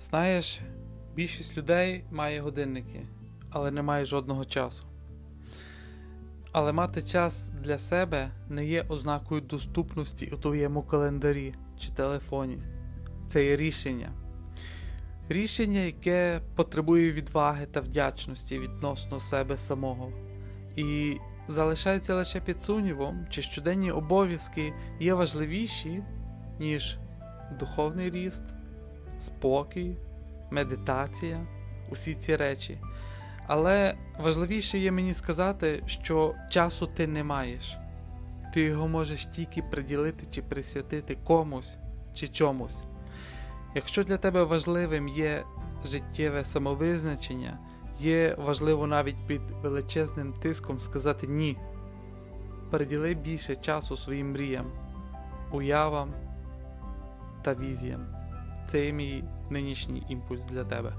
Знаєш, більшість людей має годинники, але не має жодного часу. Але мати час для себе не є ознакою доступності у твоєму календарі чи телефоні. Це є рішення. Рішення, яке потребує відваги та вдячності відносно себе самого. І залишається лише під сумнівом, чи щоденні обов'язки є важливіші, ніж духовний ріст, спокій, медитація, усі ці речі. Але важливіше є мені сказати, що часу ти не маєш. Ти його можеш тільки приділити чи присвятити комусь чи чомусь. Якщо для тебе важливим є життєве самовизначення, є важливо навіть під величезним тиском сказати ні. Приділи більше часу своїм мріям, уявам та візіям. Це є мій нинішній імпульс для тебе.